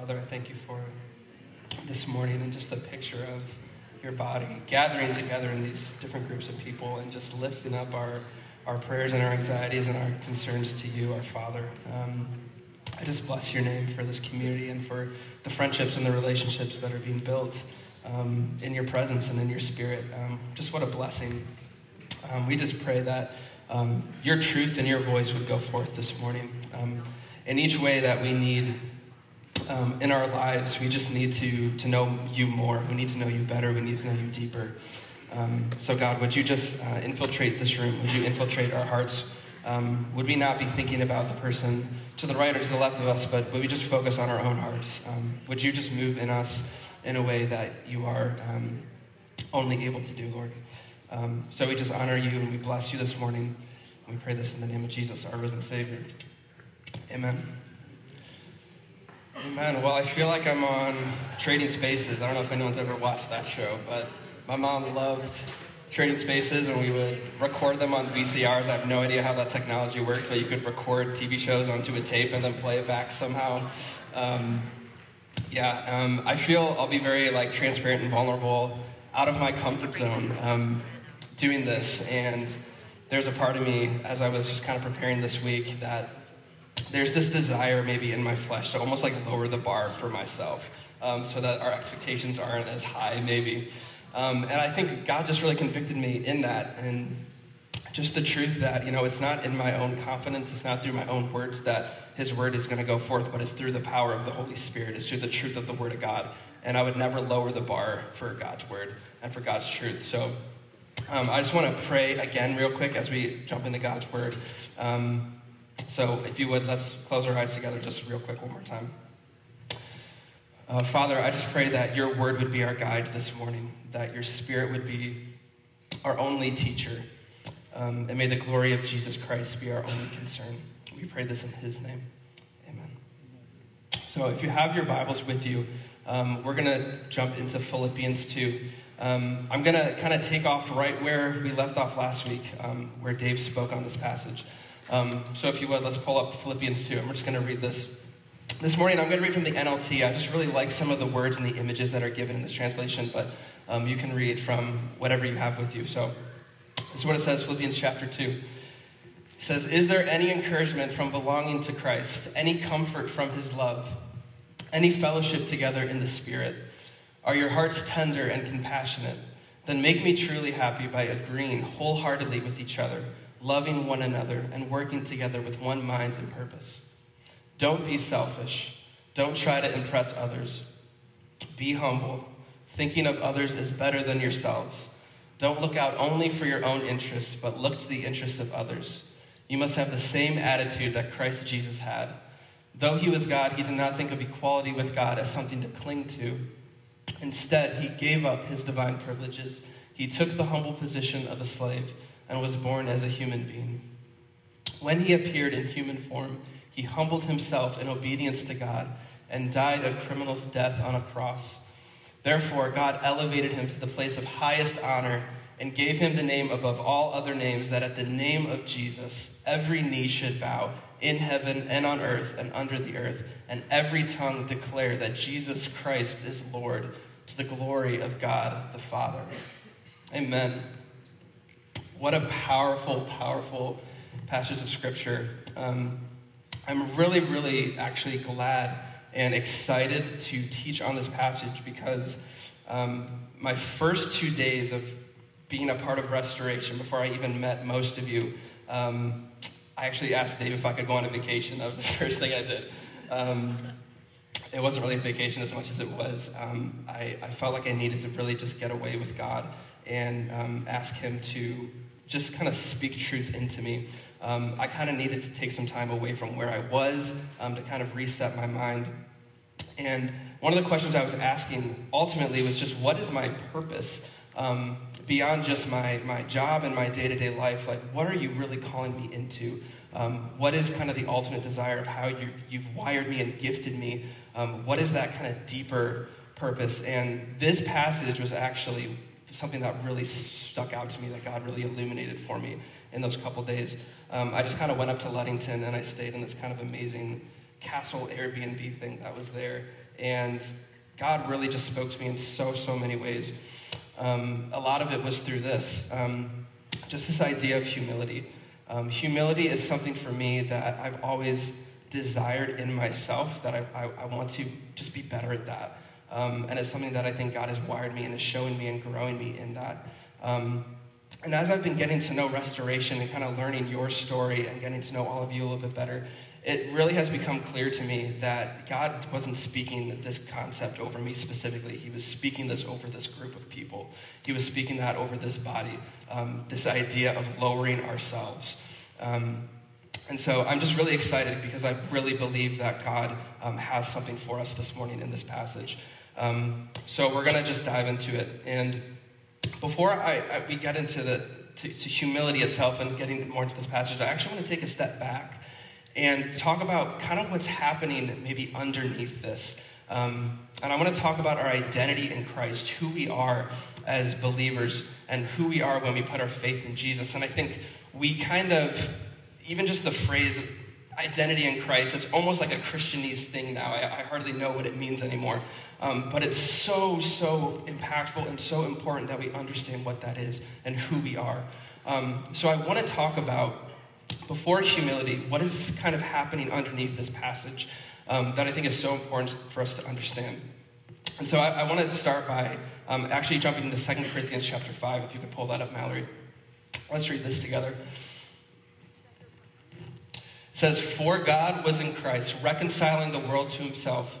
Father, I thank you for this morning and just the picture of your body gathering together in these different groups of people and just lifting up our, our prayers and our anxieties and our concerns to you, our Father. Um, I just bless your name for this community and for the friendships and the relationships that are being built um, in your presence and in your spirit. Um, just what a blessing. Um, we just pray that um, your truth and your voice would go forth this morning. Um, in each way that we need um, in our lives, we just need to, to know you more. We need to know you better. We need to know you deeper. Um, so, God, would you just uh, infiltrate this room? Would you infiltrate our hearts? Um, would we not be thinking about the person to the right or to the left of us, but would we just focus on our own hearts? Um, would you just move in us in a way that you are um, only able to do, Lord? Um, so we just honor you and we bless you this morning. We pray this in the name of Jesus, our risen Savior. Amen. Amen. Well, I feel like I'm on Trading Spaces. I don't know if anyone's ever watched that show, but my mom loved Trading Spaces, and we would record them on VCRs. I have no idea how that technology worked, but you could record TV shows onto a tape and then play it back somehow. Um, yeah, um, I feel I'll be very like transparent and vulnerable, out of my comfort zone, um, doing this. And there's a part of me, as I was just kind of preparing this week, that there's this desire maybe in my flesh to almost like lower the bar for myself um, so that our expectations aren't as high maybe. Um, and i think god just really convicted me in that and just the truth that you know it's not in my own confidence it's not through my own words that his word is going to go forth but it's through the power of the holy spirit. It's through the truth of the word of god. And i would never lower the bar for god's word and for god's truth. So um, i just want to pray again real quick as we jump into god's word. Um, so, if you would, let's close our eyes together just real quick one more time. Uh, Father, I just pray that your word would be our guide this morning, that your spirit would be our only teacher, um, and may the glory of Jesus Christ be our only concern. We pray this in his name. Amen. So, if you have your Bibles with you, um, we're going to jump into Philippians 2. Um, I'm going to kind of take off right where we left off last week, um, where Dave spoke on this passage. Um, so if you would, let's pull up Philippians 2. I'm just going to read this. This morning, I'm going to read from the NLT. I just really like some of the words and the images that are given in this translation, but um, you can read from whatever you have with you. So this is what it says, Philippians chapter 2. It says, Is there any encouragement from belonging to Christ, any comfort from his love, any fellowship together in the Spirit? Are your hearts tender and compassionate? Then make me truly happy by agreeing wholeheartedly with each other loving one another, and working together with one mind and purpose. Don't be selfish. Don't try to impress others. Be humble, thinking of others as better than yourselves. Don't look out only for your own interests, but look to the interests of others. You must have the same attitude that Christ Jesus had. Though he was God, he did not think of equality with God as something to cling to. Instead, he gave up his divine privileges. He took the humble position of a slave and was born as a human being. When he appeared in human form, he humbled himself in obedience to God and died a criminal's death on a cross. Therefore, God elevated him to the place of highest honor and gave him the name above all other names, that at the name of Jesus every knee should bow in heaven and on earth and under the earth, and every tongue declare that Jesus Christ is Lord to the glory of God the Father. Amen. What a powerful, powerful passage of Scripture. Um, I'm really, really actually glad and excited to teach on this passage because um, my first two days of being a part of restoration, before I even met most of you, um, I actually asked Dave if I could go on a vacation. That was the first thing I did. Um, it wasn't really a vacation as much as it was. Um, I, I, felt like I needed to really just get away with God and um, ask Him to just kind of speak truth into me. Um, I kind of needed to take some time away from where I was um, to kind of reset my mind. And one of the questions I was asking ultimately was just what is my purpose um, beyond just my, my job and my day to day life? Like, what are you really calling me into? Um, what is kind of the ultimate desire of how you, you've wired me and gifted me? Um, what is that kind of deeper purpose? And this passage was actually something that really stuck out to me that God really illuminated for me in those couple days. Um, I just kind of went up to Ludington and I stayed in this kind of amazing castle Airbnb thing that was there. And God really just spoke to me in so, so many ways. Um, a lot of it was through this um, just this idea of humility. Um, humility is something for me that I've always desired in myself, that I, I, I want to just be better at that. Um, and it's something that I think God has wired me and is showing me and growing me in that. Um, and as I've been getting to know restoration and kind of learning your story and getting to know all of you a little bit better, it really has become clear to me that God wasn't speaking this concept over me specifically. He was speaking this over this group of people. He was speaking that over this body, um, this idea of lowering ourselves. Um, and so I'm just really excited because I really believe that God um, has something for us this morning in this passage. Um, so we're going to just dive into it. And before I, I, we get into the to, to humility itself and getting more into this passage, I actually want to take a step back and talk about kind of what's happening maybe underneath this. Um, and I want to talk about our identity in Christ, who we are as believers, and who we are when we put our faith in Jesus. And I think we kind of, even just the phrase identity in Christ, it's almost like a Christianese thing now. I, I hardly know what it means anymore. Um, but it's so, so impactful and so important that we understand what that is and who we are. Um, so I want to talk about before humility, what is kind of happening underneath this passage um, that I think is so important for us to understand. And so I, I want to start by um, actually jumping into 2 Corinthians chapter 5, if you could pull that up, Mallory. Let's read this together. It says, For God was in Christ, reconciling the world to himself,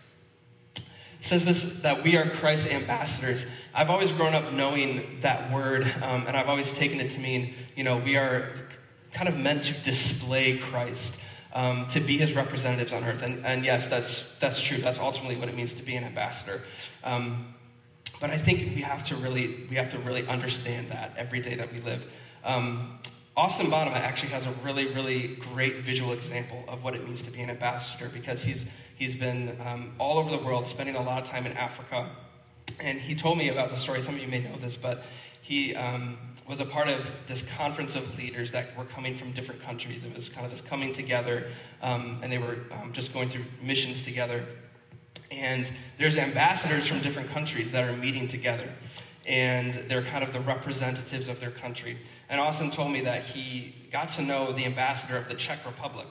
Says this that we are Christ's ambassadors. I've always grown up knowing that word, um, and I've always taken it to mean, you know, we are kind of meant to display Christ um, to be his representatives on earth. And, and yes, that's, that's true. That's ultimately what it means to be an ambassador. Um, but I think we have to really, we have to really understand that every day that we live. Um, Austin Bonham actually has a really, really great visual example of what it means to be an ambassador because he's, he's been um, all over the world, spending a lot of time in Africa. And he told me about the story. Some of you may know this, but he, um, was a part of this conference of leaders that were coming from different countries. It was kind of this coming together, um, and they were um, just going through missions together. And there's ambassadors from different countries that are meeting together, and they're kind of the representatives of their country. And Austin told me that he got to know the ambassador of the Czech Republic,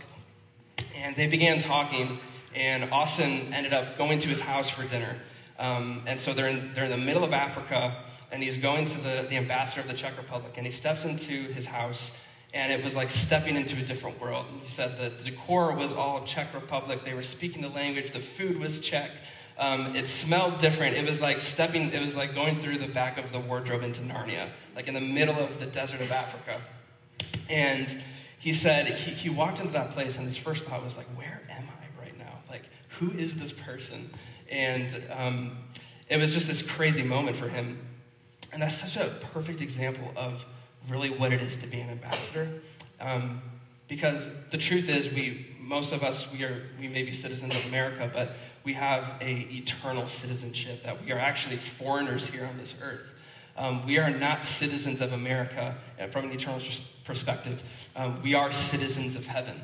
and they began talking. And Austin ended up going to his house for dinner. Um, and so they're in, they're in the middle of Africa, and he's going to the, the ambassador of the Czech Republic, and he steps into his house, and it was like stepping into a different world. And he said the decor was all Czech Republic. They were speaking the language. The food was Czech. Um, it smelled different. It was like stepping. It was like going through the back of the wardrobe into Narnia, like in the middle of the desert of Africa. And he said he, he walked into that place, and his first thought was like, "Where am I? Like, who is this person?" And um, it was just this crazy moment for him. And that's such a perfect example of really what it is to be an ambassador. Um, because the truth is, we, most of us, we, are, we may be citizens of America, but we have a eternal citizenship, that we are actually foreigners here on this earth. Um, we are not citizens of America from an eternal perspective. Um, we are citizens of heaven.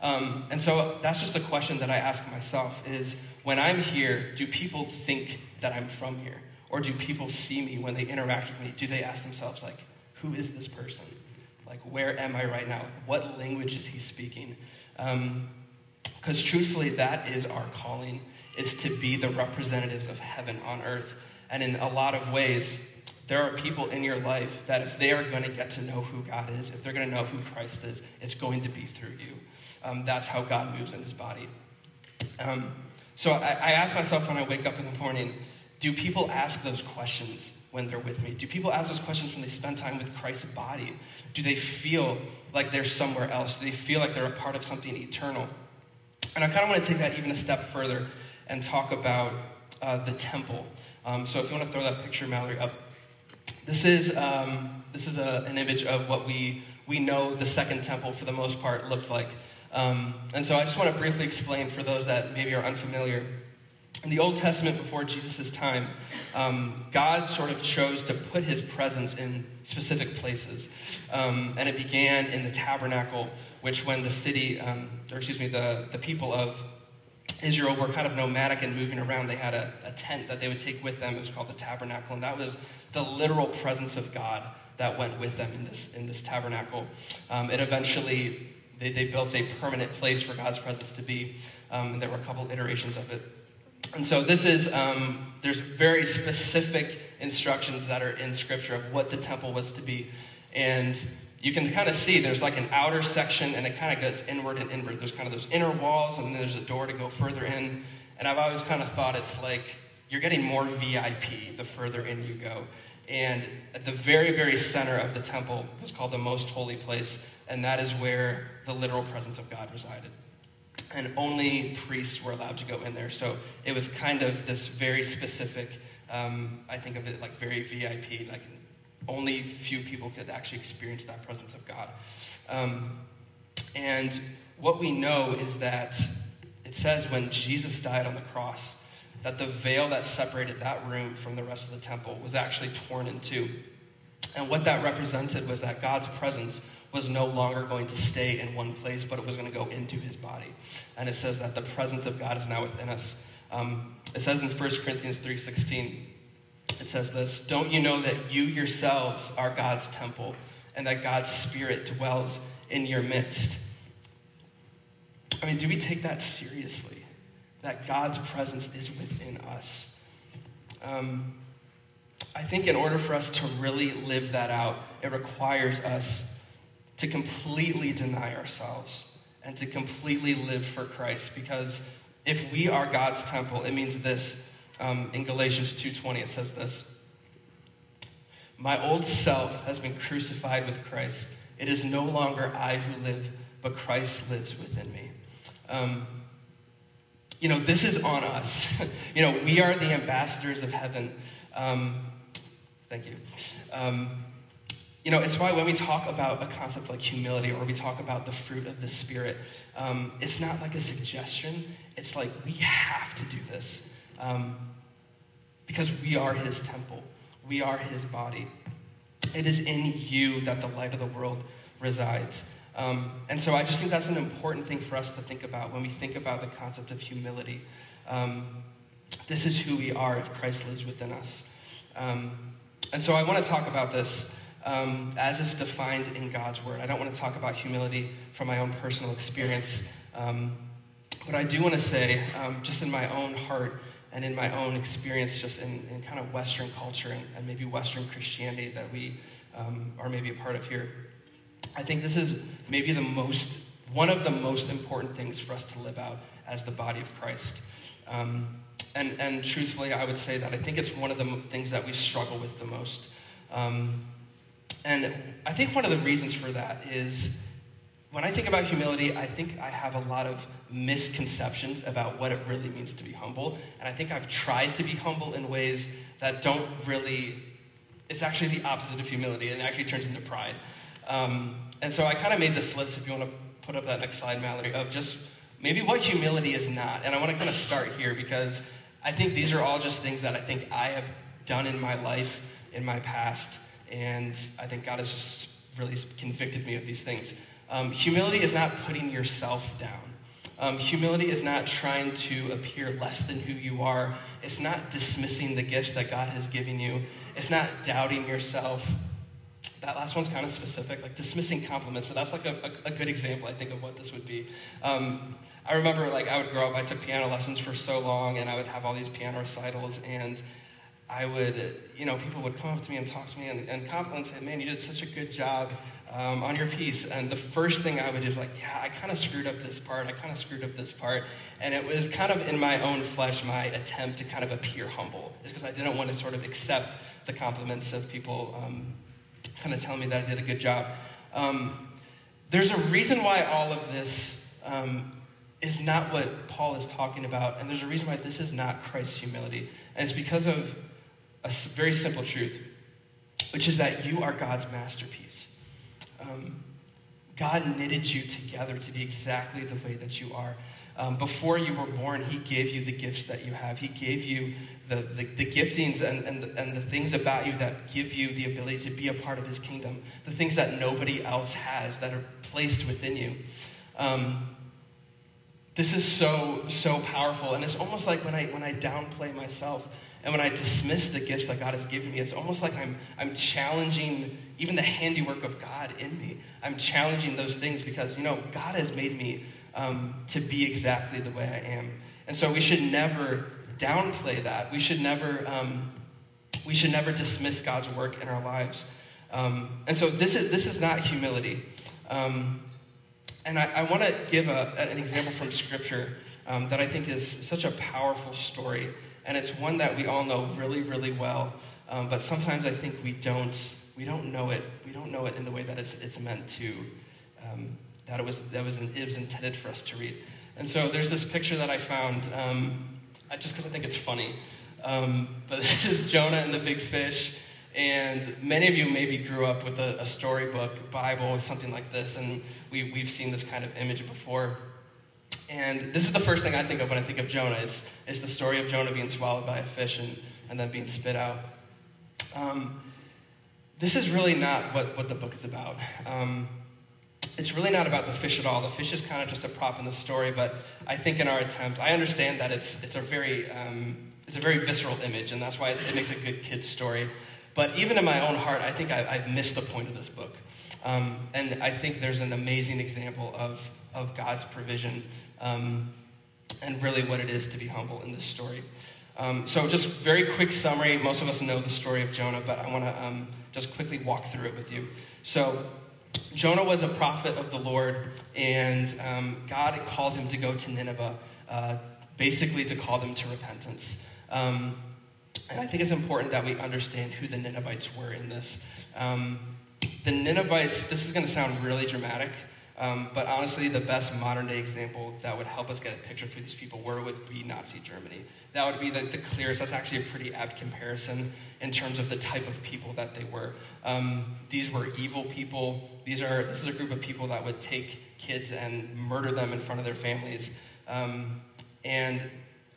Um, and so that's just a question that I ask myself is when I'm here, do people think that I'm from here? Or do people see me when they interact with me? Do they ask themselves, like, who is this person? Like, where am I right now? What language is he speaking? Because um, truthfully, that is our calling, is to be the representatives of heaven on earth. And in a lot of ways, there are people in your life that if they are going to get to know who God is, if they're going to know who Christ is, it's going to be through you. Um, that's how God moves in his body. Um, so I, I ask myself when I wake up in the morning, do people ask those questions when they're with me? Do people ask those questions when they spend time with Christ's body? Do they feel like they're somewhere else? Do they feel like they're a part of something eternal? And I kind of want to take that even a step further and talk about uh, the temple. Um, so if you want to throw that picture, Mallory, up. this is, um, this is a, an image of what we, we know the second temple, for the most part, looked like. Um, and so I just want to briefly explain for those that maybe are unfamiliar. In the Old Testament, before Jesus' time, um, God sort of chose to put his presence in specific places. Um, and it began in the tabernacle, which, when the city, um, or excuse me, the, the people of Israel were kind of nomadic and moving around, they had a, a tent that they would take with them. It was called the tabernacle. And that was the literal presence of God that went with them in this, in this tabernacle. Um, it eventually, they, they built a permanent place for God's presence to be. Um, and there were a couple iterations of it. And so this is, um, there's very specific instructions that are in Scripture of what the temple was to be. And you can kind of see there's like an outer section and it kind of goes inward and inward. There's kind of those inner walls and then there's a door to go further in. And I've always kind of thought it's like you're getting more VIP the further in you go. And at the very, very center of the temple was called the most holy place, and that is where the literal presence of God resided. And only priests were allowed to go in there. So it was kind of this very specific, um, I think of it like very VIP, like only few people could actually experience that presence of God. Um, and what we know is that it says when Jesus died on the cross, that the veil that separated that room from the rest of the temple was actually torn in two. And what that represented was that God's presence was no longer going to stay in one place, but it was going to go into his body. And it says that the presence of God is now within us. Um, it says in 1 Corinthians 3.16, it says this, Don't you know that you yourselves are God's temple and that God's Spirit dwells in your midst? I mean, do we take that seriously? that God's presence is within us. Um, I think in order for us to really live that out, it requires us to completely deny ourselves and to completely live for Christ. Because if we are God's temple, it means this. Um, in Galatians 2:20, it says this: "My old self has been crucified with Christ. It is no longer I who live, but Christ lives within me." Um, you know, this is on us. you know, we are the ambassadors of heaven. Um, thank you. Um, you know, it's why when we talk about a concept like humility or we talk about the fruit of the Spirit, um, it's not like a suggestion. It's like we have to do this um, because we are His temple, we are His body. It is in you that the light of the world resides. Um, and so I just think that's an important thing for us to think about when we think about the concept of humility. Um, this is who we are if Christ lives within us. Um, and so I want to talk about this um, as it's defined in God's Word. I don't want to talk about humility from my own personal experience. Um, but I do want to say, um, just in my own heart and in my own experience, just in, in kind of Western culture and, and, maybe Western Christianity that we are maybe a part of here. I think this is maybe the most, one of the most important things for us to live out as the body of Christ. Um, and, and truthfully, I would say that I think it's one of the things that we struggle with the most. Um, and I think one of the reasons for that is when I think about humility, I think I have a lot of misconceptions about what it really means to be humble. And I think I've tried to be humble in ways that don't really, it's actually the opposite of humility and it actually turns into pride. Um, and so I kind of made this list, if you want to put up that next slide, Mallory, of just maybe what humility is not. And I want to kind of start here because I think these are all just things that I think I have done in my life, in my past, and I think God has just really convicted me of these things. Um, humility is not putting yourself down. Um, humility is not trying to appear less than who you are. It's not dismissing the gifts that God has given you. It's not doubting yourself. That last one's kind of specific, like dismissing compliments, but that's like a, a, a good example, I think, of what this would be. Um, I remember, like, I would grow up, I took piano lessons for so long, and I would have all these piano recitals, and I would, you know, people would come up to me and talk to me and, and compliment and say, man, you did such a good job um, on your piece. And the first thing I would do is like, yeah, I kind of screwed up this part. I kind of screwed up this part. And it was kind of in my own flesh, my attempt to kind of appear humble. Is because I didn't want to sort of accept the compliments of people um, kind of telling me that I did a good job. Um, there's a reason why all of this um, is not what Paul is talking about, and there's a reason why this is not Christ's humility. And it's because of a very simple truth. which is that you are God's masterpiece. Um, God knitted you together to be exactly the way that you are. Um, before you were born, He gave you the gifts that you have. He gave you the, the, the giftings and, and, the, and the things about you that give you the ability to be a part of His kingdom, the things that nobody else has that are placed within you. Um, this is so, so powerful. And it's almost like when I, when I downplay myself and when I dismiss the gifts that God has given me, it's almost like I'm, I'm challenging even the handiwork of God in me. I'm challenging those things because, you know, God has made me um, to be exactly the way I am. And so we should never downplay that. We should never, um, we should never dismiss God's work in our lives. Um, and so this is, this is not humility. Um, and I, I want to give a, an example from Scripture um, that I think is such a powerful story. And it's one that we all know really, really well. Um, but sometimes I think we don't, we don't know it. We don't know it in the way that it's, it's meant to that it was, that was, it was intended for us to read. And so there's this picture that I found, um, just because I think it's funny. Um, but this is Jonah and the big fish. And many of you maybe grew up with a, a storybook, Bible, or something like this, and we, we've seen this kind of image before. And this is the first thing I think of when I think of Jonah. It's, it's the story of Jonah being swallowed by a fish and, and then being spit out. Um, this is really not what, what the book is about. Um, it's really not about the fish at all. The fish is kind of just a prop in the story, but I think in our attempt, I understand that it's, it's, a, very, um, it's a very visceral image, and that's why it makes a good kid's story. But even in my own heart, I think I, have missed the point of this book. Um, and I think there's an amazing example of, of God's provision um, and really what it is to be humble in this story. Um, so, just very quick summary. Most of us know the story of Jonah, but I want to um, just quickly walk through it with you. So, Jonah was a prophet of the Lord, and um, God called him to go to Nineveh, uh, basically to call them to repentance. Um, and I think it's important that we understand who the Ninevites were in this. Um, the Ninevites, this is going to sound really dramatic, um, but honestly, the best modern day example that would help us get a picture for these people where would be Nazi Germany. That would be the, the, clearest. That's actually a pretty apt comparison in terms of the type of people that they were. Um, these were evil people. These are this is a group of people that would take kids and murder them in front of their families. Um, and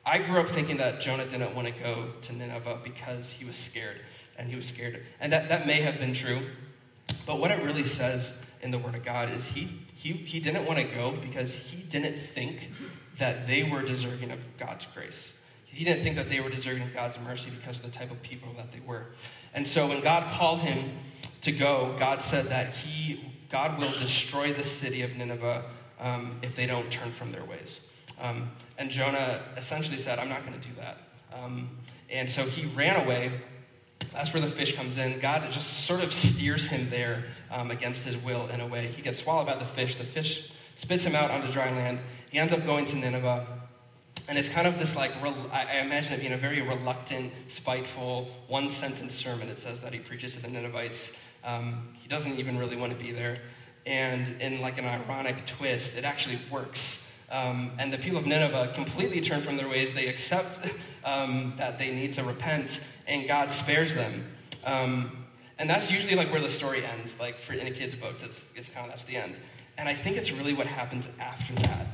I grew up thinking that Jonah didn't want to go to Nineveh because he was scared, and he was scared, and that that may have been true. But what it really says in the Word of God is he he, he didn't want to go because he didn't think that they were deserving of God's grace. He didn't think that they were deserving of God's mercy because of the type of people that they were. And so when God called him to go, God said that he, God will destroy the city of Nineveh um, if they don't turn from their ways. Um, and Jonah essentially said, I'm not going to do that. Um, and so he ran away that's where the fish comes in. God just sort of steers him there um, against his will in a way. He gets swallowed by the fish. The fish spits him out onto dry land. He ends up going to Nineveh. And it's kind of this, like, I imagine it being a very reluctant, spiteful, one sentence sermon. It says that he preaches to the Ninevites. Um, he doesn't even really want to be there. And in, like, an ironic twist, it actually works. Um, and the people of Nineveh completely turn from their ways. They accept um, that they need to repent, and God spares them. Um, and that's usually like where the story ends. Like for in a kid's books, it's, it's kind of that's the end. And I think it's really what happens after that.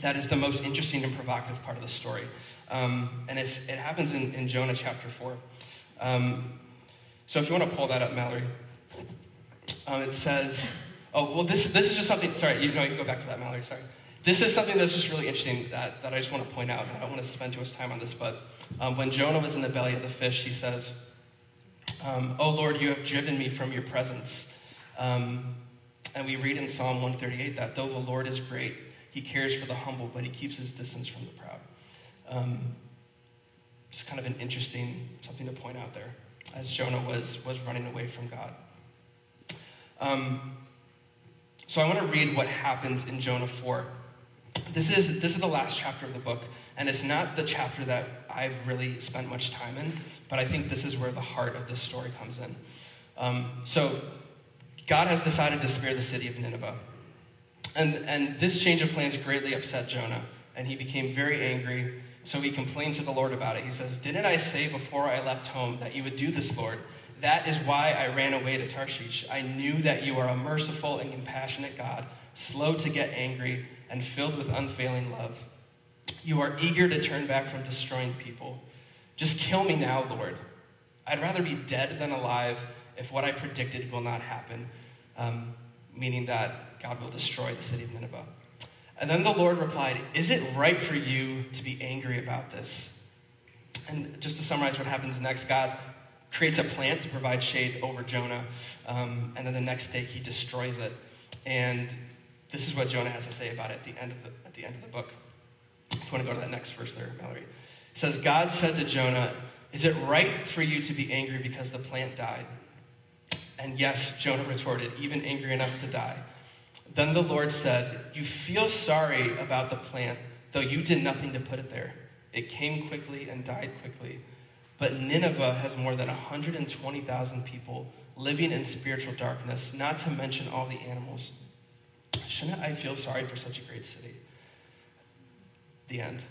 That is the most interesting and provocative part of the story. Um, and it happens in, in, Jonah chapter 4. Um, so if you want to pull that up, Mallory, um, it says, oh, well, this, this is just something, sorry, you know, you can go back to that, Mallory, sorry. This is something that's just really interesting that, that I just want to point out. I don't want to spend too much time on this, but um, when Jonah was in the belly of the fish, he says, um, Oh Lord, you have driven me from your presence. Um, and we read in Psalm 138 that though the Lord is great, he cares for the humble, but he keeps his distance from the proud. Um, just kind of an interesting something to point out there as Jonah was, was running away from God. Um, so I want to read what happens in Jonah 4. This is, this is the last chapter of the book, and it's not the chapter that I've really spent much time in, but I think this is where the heart of this story comes in. Um, so, God has decided to spare the city of Nineveh. And, and this change of plans greatly upset Jonah, and he became very angry. So he complained to the Lord about it. He says, Didn't I say before I left home that you would do this, Lord? That is why I ran away to Tarshish. I knew that you are a merciful and compassionate God, slow to get angry, and filled with unfailing love. You are eager to turn back from destroying people. Just kill me now, Lord. I'd rather be dead than alive if what I predicted will not happen, um, meaning that God will destroy the city of Nineveh. And then the Lord replied, Is it right for you to be angry about this? And just to summarize what happens next, God creates a plant to provide shade over Jonah. Um, and then the next day he destroys it. And this is what Jonah has to say about it at the end of the, at the, end of the book. If you want to go to that next verse there, Mallory. It says, God said to Jonah, Is it right for you to be angry because the plant died? And yes, Jonah retorted, even angry enough to die. Then the Lord said, You feel sorry about the plant, though you did nothing to put it there. It came quickly and died quickly. But Nineveh has more than 120,000 people living in spiritual darkness, not to mention all the animals. Shouldn't I feel sorry for such a great city? The end.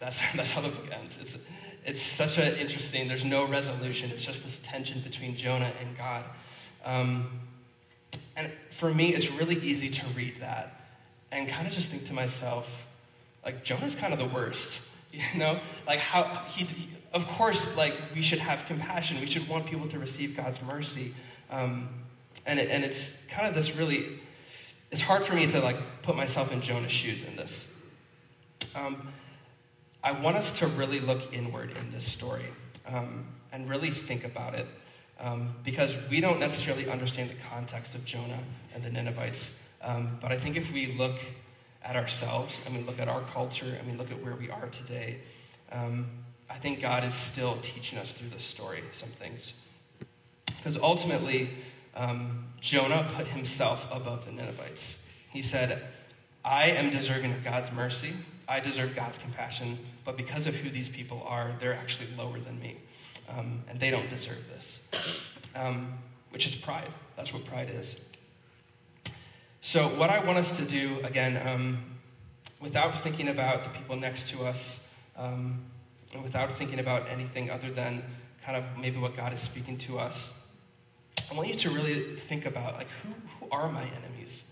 That's, that's how the book ends. It's, it's such an interesting, there's no resolution. It's just this tension between Jonah and God. Um, and for me, it's really easy to read that and kind of just think to myself, like, Jonah's kind of the worst. You know, like how he, he, of course, like we should have compassion. We should want people to receive God's mercy. Um, and it, and it's kind of this really, it's hard for me to like put myself in Jonah's shoes in this. Um, I want us to really look inward in this story um, and really think about it. Um, because we don't necessarily understand the context of Jonah and the Ninevites. Um, but I think if we look at ourselves and we look at our culture and we look at where we are today, um, I think God is still teaching us through this story some things. Because ultimately, um, Jonah put himself above the Ninevites. He said, I am deserving of God's mercy. I deserve God's compassion. But because of who these people are, they're actually lower than me. Um, and they don't deserve this, um, which is pride. That's what pride is. So, what I want us to do, again, um, without thinking about the people next to us, um, and without thinking about anything other than kind of maybe what God is speaking to us, I want you to really think about, like, who, who are my enemies?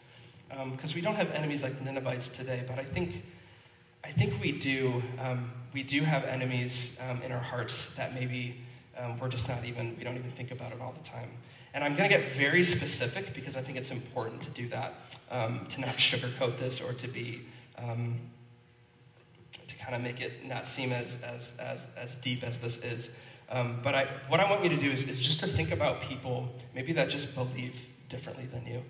Because um, we don't have enemies like the Ninevites today, but I think, I think we do. Um, we do have enemies um, in our hearts that maybe um, we're just not even, we don't even think about it all the time. And I'm going to get very specific because I think it's important to do that, um, to not sugarcoat this or to be, um, to kind of make it not seem as, as, as, as deep as this is. Um, but I, what I want you to do is, is just to think about people maybe that just believe differently than you.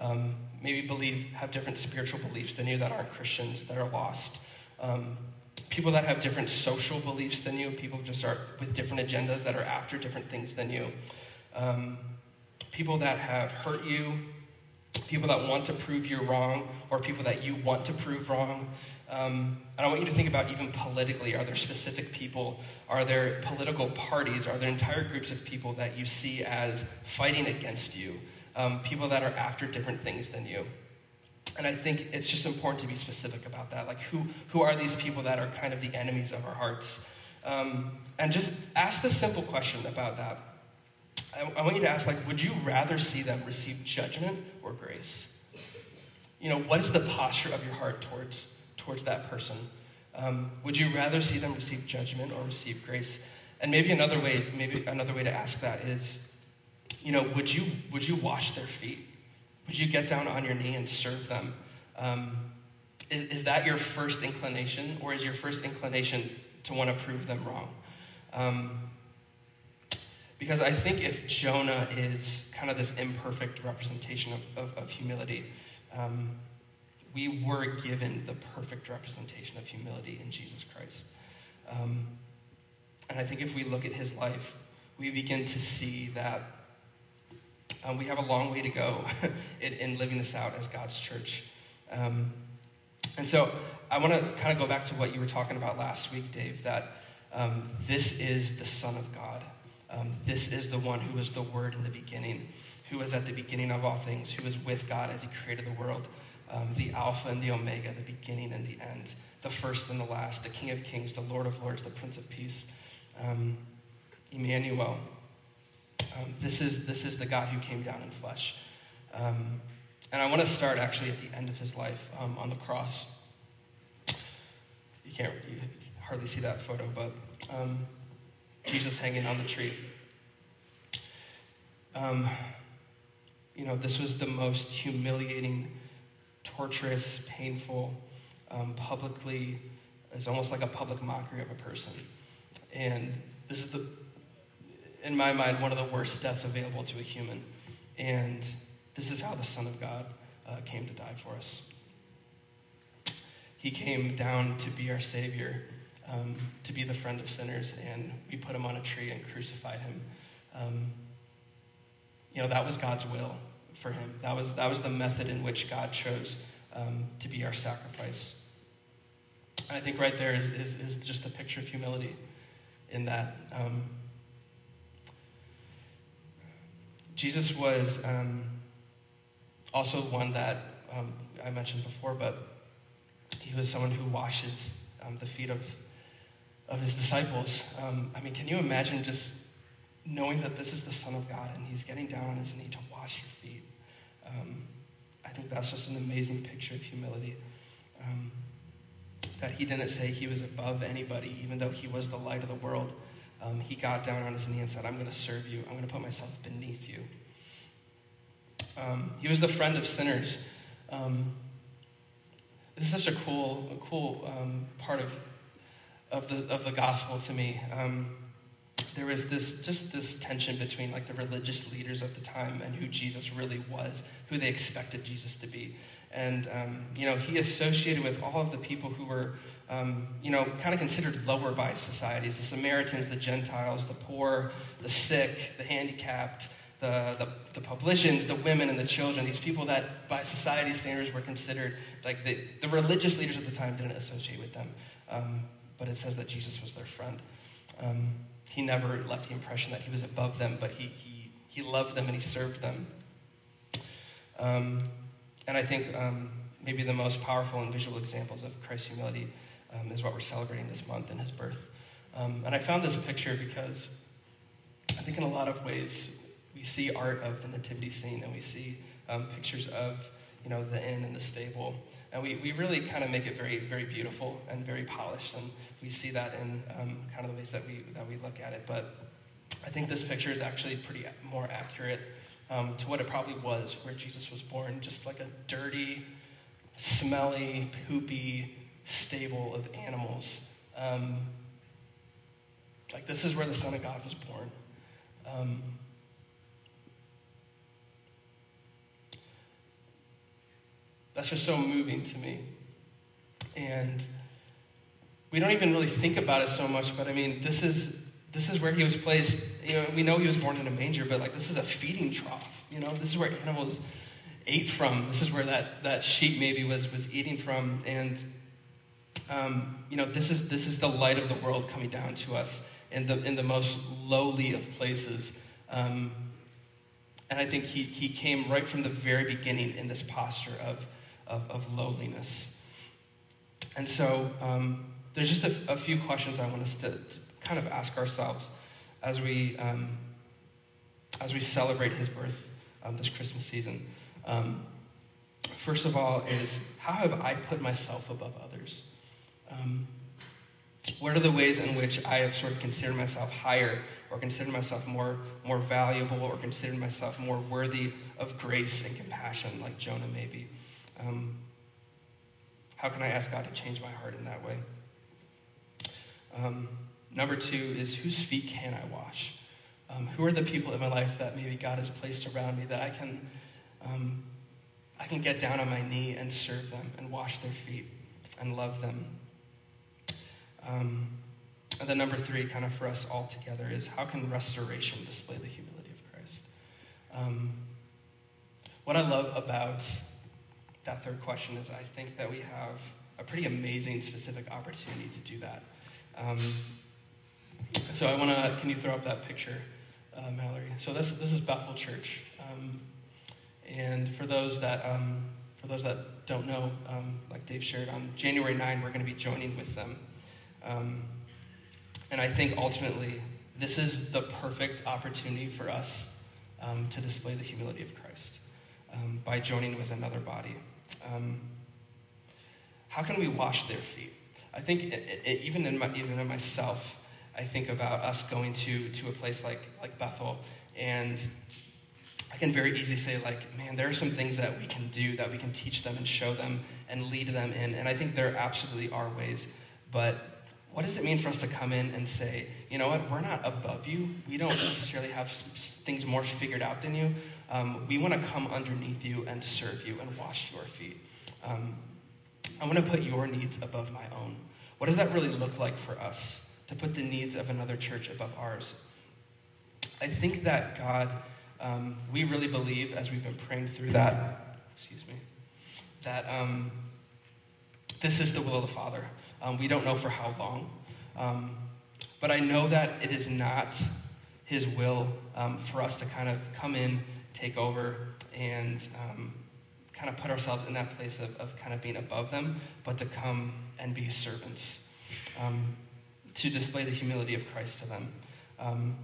Um, maybe believe, have different spiritual beliefs than you that aren't Christians, that are lost. Um, people that have different social beliefs than you, people just are with different agendas that are after different things than you, um, people that have hurt you, people that want to prove you wrong, or people that you want to prove wrong. Um, and I want you to think about even politically are there specific people, are there political parties, are there entire groups of people that you see as fighting against you, um, people that are after different things than you? And I think it's just important to be specific about that. Like, who, who are these people that are kind of the enemies of our hearts? Um, and just ask the simple question about that. I, I, want you to ask, like, would you rather see them receive judgment or grace? You know, what is the posture of your heart towards, towards that person? Um, would you rather see them receive judgment or receive grace? And maybe another way, maybe another way to ask that is, you know, would you, would you wash their feet? Would you get down on your knee and serve them? Um, is, is that your first inclination, or is your first inclination to want to prove them wrong? Um, because I think if Jonah is kind of this imperfect representation of, of, of humility, um, we were given the perfect representation of humility in Jesus Christ. Um, and I think if we look at his life, we begin to see that um, we have a long way to go in, in, living this out as God's church. Um, and so I want to kind of go back to what you were talking about last week, Dave, that um, this is the Son of God. Um, this is the one who was the Word in the beginning, who was at the beginning of all things, who was with God as He created the world. Um, the Alpha and the Omega, the beginning and the end, the first and the last, the King of Kings, the Lord of Lords, the Prince of Peace, um, Emmanuel, Um, this, is, this is the God who came down in flesh. Um, and I want to start actually at the end of his life um, on the cross. You can't you hardly see that photo, but um, Jesus hanging on the tree. You know, this was the most humiliating, torturous, painful, um, publicly, it's almost like a public mockery of a person. And this is the, in my mind, one of the worst deaths available to a human. And this is how the Son of God uh, came to die for us. He came down to be our Savior, um, to be the friend of sinners, and we put him on a tree and crucified him. Um, you know, that was God's will for him. That was, that was the method in which God chose um, to be our sacrifice. And I think right there is, is, is just a picture of humility in that. Um, Jesus was um, also one that um, I mentioned before, but he was someone who washes um, the feet of, of his disciples. Um, I mean, can you imagine just knowing that this is the Son of God and he's getting down on his knee to wash your feet? Um, I think that's just an amazing picture of humility. Um, that he didn't say he was above anybody, even though he was the light of the world. Um, he got down on his knee and said, I'm going to serve you. I'm going to put myself beneath you. Um, he was the friend of sinners. Um, this is such a cool, a cool um, part of, of, the, of the gospel to me. There was this just this tension between like the religious leaders of the time and who Jesus really was, who they expected Jesus to be. And um, you know, he associated with all of the people who were, um, you know, kind of considered lower by societies: the Samaritans, the Gentiles, the poor, the sick, the handicapped the, the, the, publicans, the women, and the children, these people that by society standards were considered, like the, the religious leaders at the time didn't associate with them. Um, but it says that Jesus was their friend. Um, he never left the impression that he was above them, but he, he, he loved them and he served them. Um, and I think um, maybe the most powerful and visual examples of Christ's humility um, is what we're celebrating this month in his birth. Um, and I found this picture because I think in a lot of ways we see art of the nativity scene and we see um, pictures of you know the inn and the stable and we, we really kind of make it very very beautiful and very polished. And we see that in um, kind of the ways that we that we look at it. But i think this picture is actually pretty more accurate um, to what it probably was where jesus was born. Just like a dirty smelly poopy stable of animals. Um, like this is where the son of god was born. Um, That's just so moving to me. And we don't even really think about it so much, but I mean, this is this is where he was placed. You know, we know he was born in a manger, but like this is a feeding trough. You know, this is where animals ate from. This is where that that sheep maybe was was eating from, and um, you know, this is this is the light of the world coming down to us in the in the most lowly of places. Um, and I think he, he came right from the very beginning in this posture of of, of lowliness. And so um, there's just a, a, few questions I want us to, to kind of ask ourselves as we, um, as we celebrate his birth um, this Christmas season. Um, first of all, is how have I put myself above others? Um, what are the ways in which I have sort of considered myself higher or considered myself more, more valuable or considered myself more worthy of grace and compassion, like Jonah maybe? Um, how can I ask God to change my heart in that way? Um, number two is whose feet can I wash? Um, who are the people in my life that maybe God has placed around me that I can, um, I can get down on my knee and serve them and wash their feet and love them? Um, and then number three, kind of for us all together, is how can restoration display the humility of Christ? Um, what I love about that third question is I think that we have a pretty amazing specific opportunity to do that. Um, so I want to, can you throw up that picture, uh, Mallory? So this, this is Bethel Church. Um, and for those that, um, for those that don't know, um, like Dave shared, on January 9, we're going to be joining with them. Um, and I think ultimately this is the perfect opportunity for us um, to display the humility of Christ by joining with another body. Um, how can we wash their feet? I think it, it, even in my, even in myself, I think about us going to to a place like like Bethel, and I can very easily say like, man, there are some things that we can do that we can teach them and show them and lead them in, and I think there absolutely are ways, but what does it mean for us to come in and say, you know what, we're not above you. We don't necessarily have things more figured out than you. Um, we want to come underneath you and serve you and wash your feet. Um, I want to put your needs above my own. What does that really look like for us to put the needs of another church above ours? I think that God, um, we really believe, as we've been praying through that, excuse me, that um, this is the will of the Father. Um, we don't know for how long. Um, but I know that it is not His will um, for us to kind of come in, take over, and um, kind of put ourselves in that place of, of kind of being above them, but to come and be servants, um, to display the humility of Christ to them. Um,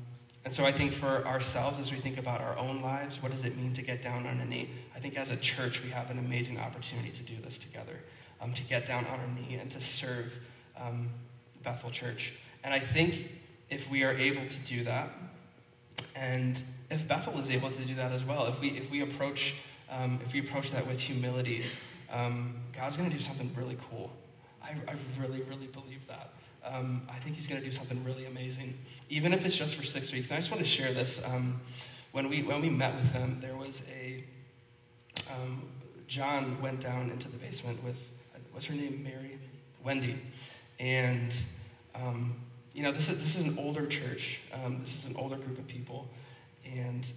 and so I think for ourselves, as we think about our own lives, what does it mean to get down on a knee? I think as a church, we have an amazing opportunity to do this together um, to get down on our knee and to serve um, Bethel Church. And I think if we are able to do that, and if Bethel is able to do that as well, if we if we approach um, if we approach that with humility, um, God's going to do something really cool. I, I really really believe that. Um, I think He's going to do something really amazing, even if it's just for six weeks. And I just want to share this. Um, when we when we met with them, there was a John went down into the basement with what's her name? Mary? Wendy. And, um, you know, this is, this is an older church. Um, this is an older group of people. And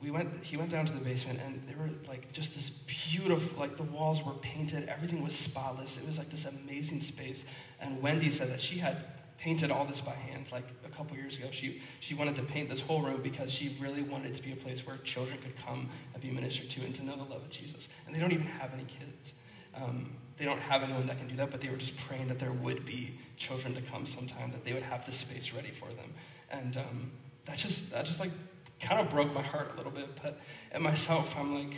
we went, he went down to the basement and there were like just this beautiful, like the walls were painted, everything was spotless. It was like this amazing space. And Wendy said that she had painted all this by hand like a couple years ago. She, she wanted to paint this whole room because she really wanted it to be a place where children could come and be ministered to and to know the love of Jesus. And they don't even have any kids. Um, they don't have anyone that can do that, but they were just praying that there would be children to come sometime, that they would have the space ready for them. And um, that just that just like kind of broke my heart a little bit. But at myself, I'm like,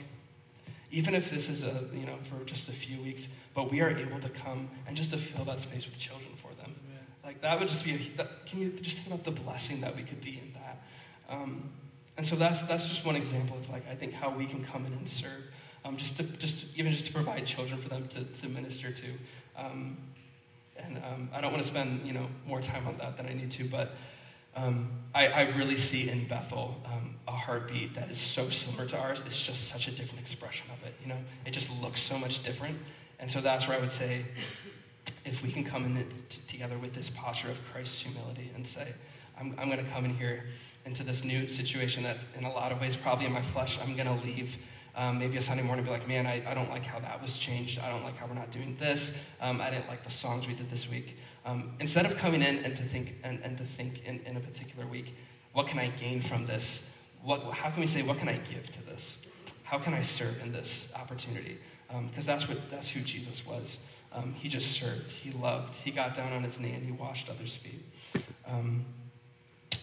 even if this is a you know for just a few weeks, but we are able to come and just to fill that space with children for them. Like that would just be. A, that, can you just think about the blessing that we could be in that? Um, and so that's that's just one example of like I think how we can come in and serve um, just to just even just to provide children for them to, to minister to. Um, and um, I don't want to spend you know more time on that than I need to, but um, I, I, really see in Bethel um, a heartbeat that is so similar to ours. It's just such a different expression of it. You know, it just looks so much different, and so that's where I would say, if we can come in t- together with this posture of Christ's humility and say, I'm, I'm going to come in here into this new situation that, in a lot of ways, probably in my flesh, I'm going to leave um, maybe a Sunday morning be like, man, I, I don't like how that was changed. I don't like how we're not doing this. Um, I didn't like the songs we did this week. Um, instead of coming in and to think and, and to think in, in a particular week, what can I gain from this? What, how can we say, what can I give to this? How can I serve in this opportunity? Because um, that's what that's who Jesus was. Um, he just served. He loved. He got down on his knee and he washed others' feet. Um,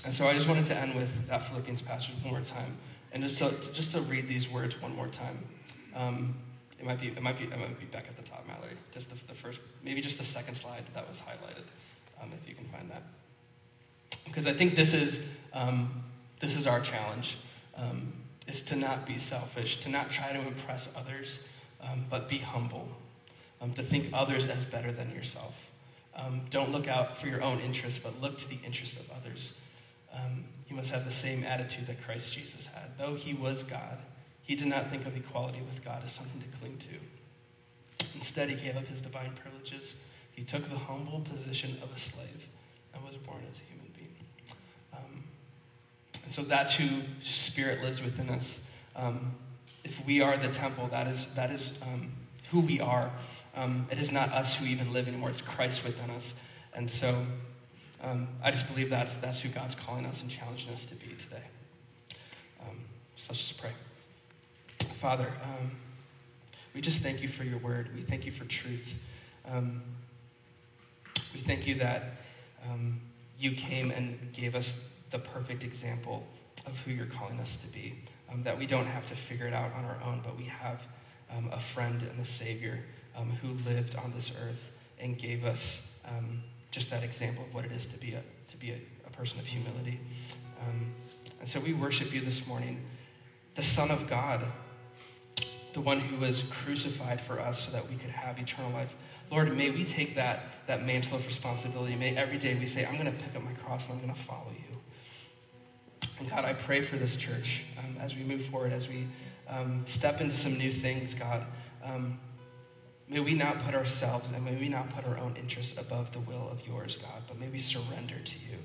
and so I just wanted to end with that Philippians passage one more time. And just to, just to read these words one more time. Um, it might be it might be it might be back at the top, Mallory. Just the, the first, maybe just the second slide that was highlighted, um, if you can find that. Because I think this is um, this is our challenge: um, is to not be selfish, to not try to impress others, um, but be humble, um, to think others as better than yourself. don't look out for your own interests, but look to the interests of others. Um, you must have the same attitude that Christ Jesus had. Though he was God, he did not think of equality with God as something to cling to. Instead, he gave up his divine privileges. He took the humble position of a slave and was born as a human being. Um, and so that's who Spirit lives within us. Um, if we are the temple, that is, that is um, who we are. Um, it is not us who even live anymore, it's Christ within us. And so um, I just believe that's, that's who God's calling us and challenging us to be today. Um, so let's just pray. Father, um, we just thank you for your word. We thank you for truth. Um, we thank you that um, you came and gave us the perfect example of who you're calling us to be. Um, that we don't have to figure it out on our own, but we have a friend and a Savior who lived on this earth and gave us um, just that example of what it is to be a, to be a, a person of humility. Um, and so we worship you this morning, the Son of God, the one who was crucified for us so that we could have eternal life. Lord, may we take that, that mantle of responsibility. May every day we say, I'm going to pick up my cross and I'm going to follow you. And God, I pray for this church um, as we move forward, as we um, step into some new things, God. Um, may we not put ourselves and may we not put our own interests above the will of yours, God, but may we surrender to you.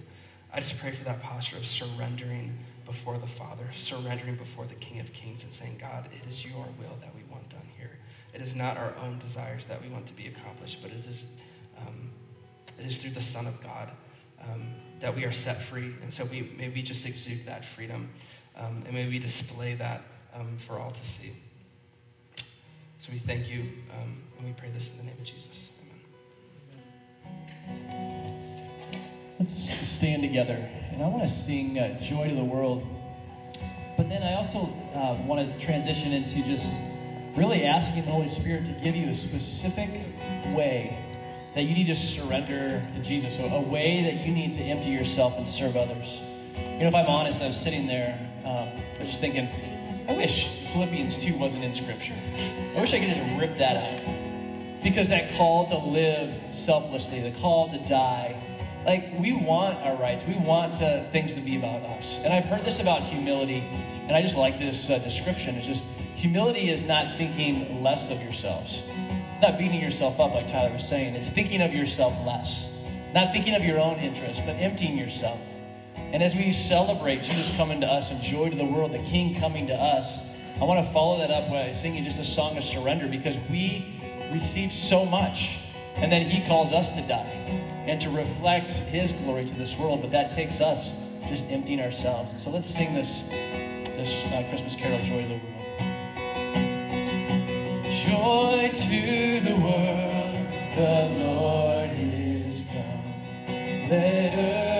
I just pray for that posture of surrendering before the Father, surrendering before the King of Kings, and saying, God, it is your will that we want done here. It is not our own desires that we want to be accomplished, but it is, um, it is through the Son of God um, that we are set free. And so we, may we just exude that freedom, um, and may we display that um, for all to see. So we thank you, um, and we pray this in the name of Jesus. Amen. Let's stand together. And I want to sing uh, Joy to the World. But then I also uh, want to transition into just really asking the Holy Spirit to give you a specific way that you need to surrender to Jesus, a, a way that you need to empty yourself and serve others. You know, if I'm honest, I was sitting there, um, I was just thinking, I wish Philippians 2 wasn't in Scripture. I wish I could just rip that out. Because that call to live selflessly, the call to die, like we want our rights, we want to, things to be about us. And I've heard this about humility, and I just like this uh, description. It's just humility is not thinking less of yourselves. It's not beating yourself up, like Tyler was saying. It's thinking of yourself less, not thinking of your own interests, but emptying yourself. And as we celebrate Jesus coming to us and joy to the world, the King coming to us, I want to follow that up by singing just a song of surrender because we receive so much. And then He calls us to die and to reflect His glory to this world. But that takes us just emptying ourselves. So let's sing this, this uh, Christmas carol, Joy to the World. Joy to the world, the Lord is come. Let earth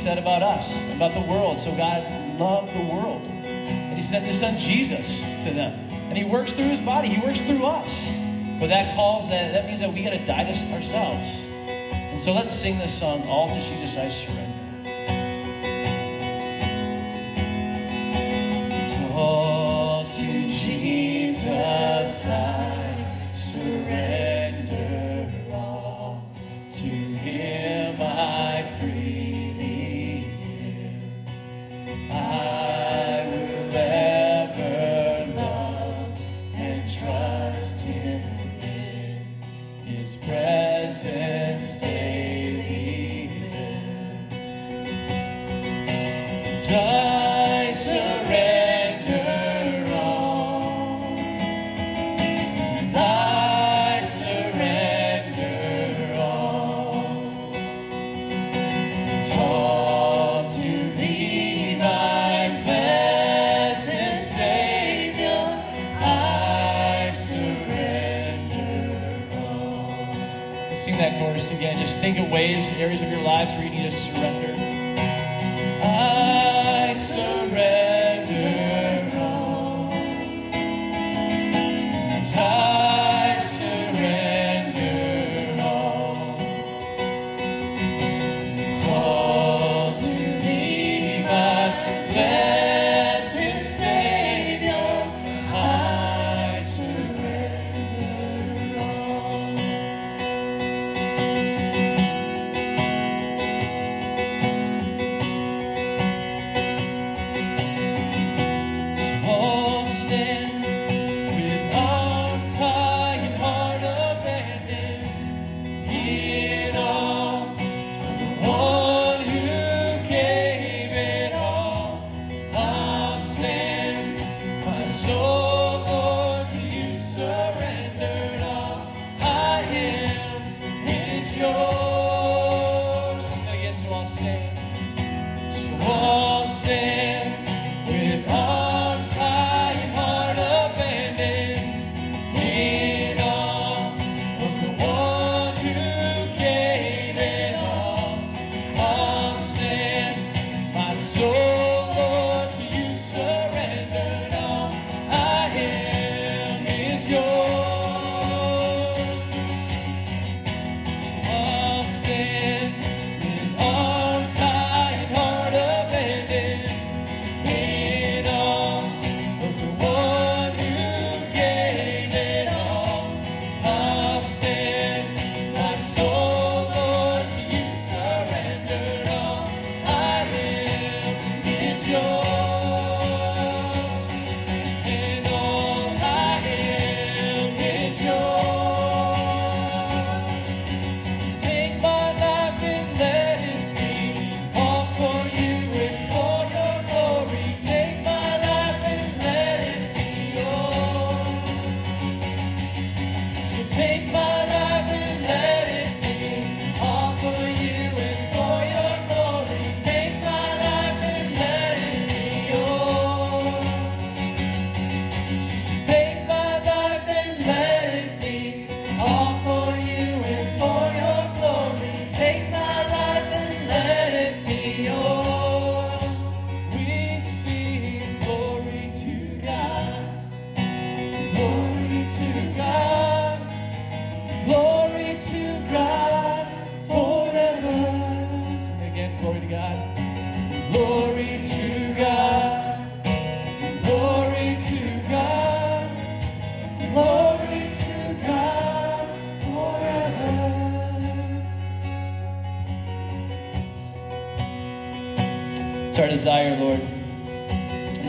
said about us, about the world. So God loved the world. And He sent His Son Jesus to them. And He works through His body, He works through us. But that calls that, that means that we got to die to ourselves. And so let's sing this song, All to Jesus I Surrender.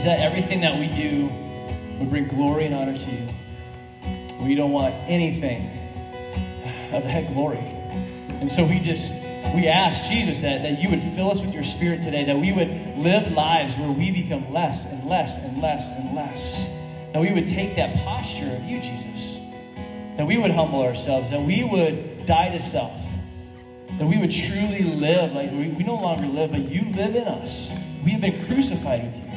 Is that everything that we do would bring glory and honor to you. We don't want anything of that glory. And so we just we ask Jesus that, that you would fill us with your spirit today, that we would live lives where we become less and less and less and less. That we would take that posture of you, Jesus. That we would humble ourselves, that we would die to self. That we would truly live like we, we no longer live, but you live in us. We have been crucified with you.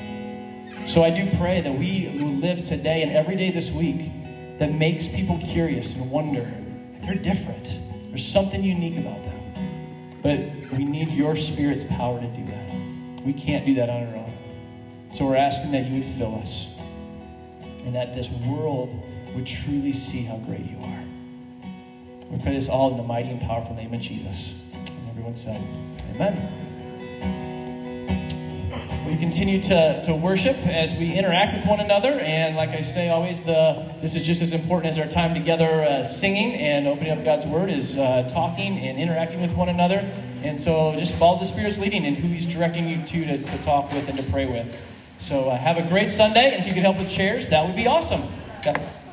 So I do pray that we who live today and every day this week that makes people curious and wonder. They're different. There's something unique about them. But we need your Spirit's power to do that. We can't do that on our own. So we're asking that you would fill us. and that this world would truly see how great you are. We pray this all in the mighty and powerful name of Jesus. And everyone said, Amen. We continue to, to worship as we interact with one another. And like I say always, the, this is just as important as our time together uh, singing and opening up God's Word is uh, talking and interacting with one another. And so just follow the Spirit's leading and who He's directing you to to, to talk with and to pray with. So uh, have a great Sunday. And if you could help with chairs, that would be awesome. Definitely.